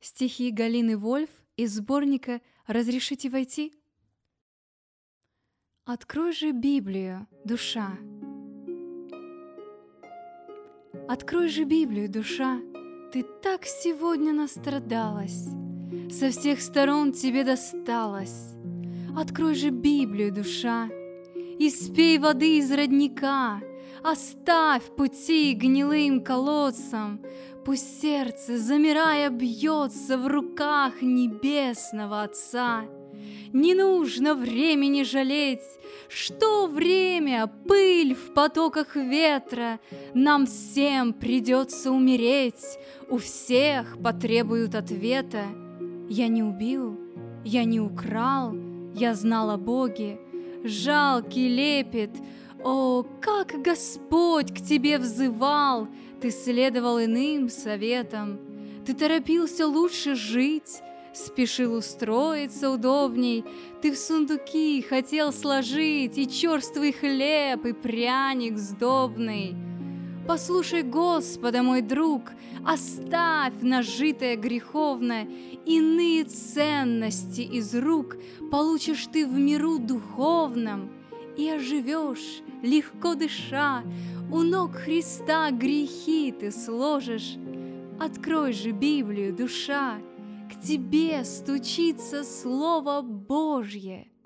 Стихи Галины Вольф из сборника «Разрешите войти?» Открой же Библию, душа. Открой же Библию, душа, ты так сегодня настрадалась, со всех сторон тебе досталось. Открой же Библию, душа, и спей воды из родника, Оставь пути гнилым колодцам, Пусть сердце, замирая, бьется в руках небесного Отца. Не нужно времени жалеть, что время, пыль в потоках ветра, Нам всем придется умереть, у всех потребуют ответа. Я не убил, я не украл, я знал о Боге, жалкий лепет. О, как Господь к тебе взывал! Ты следовал иным советам, ты торопился лучше жить, спешил устроиться удобней, ты в сундуки хотел сложить и черствый хлеб, и пряник сдобный. Послушай Господа, мой друг, оставь нажитое греховное, иные ценности из рук получишь ты в миру духовном и оживешь, легко дыша, у ног Христа грехи ты сложишь. Открой же Библию, душа, к тебе стучится Слово Божье —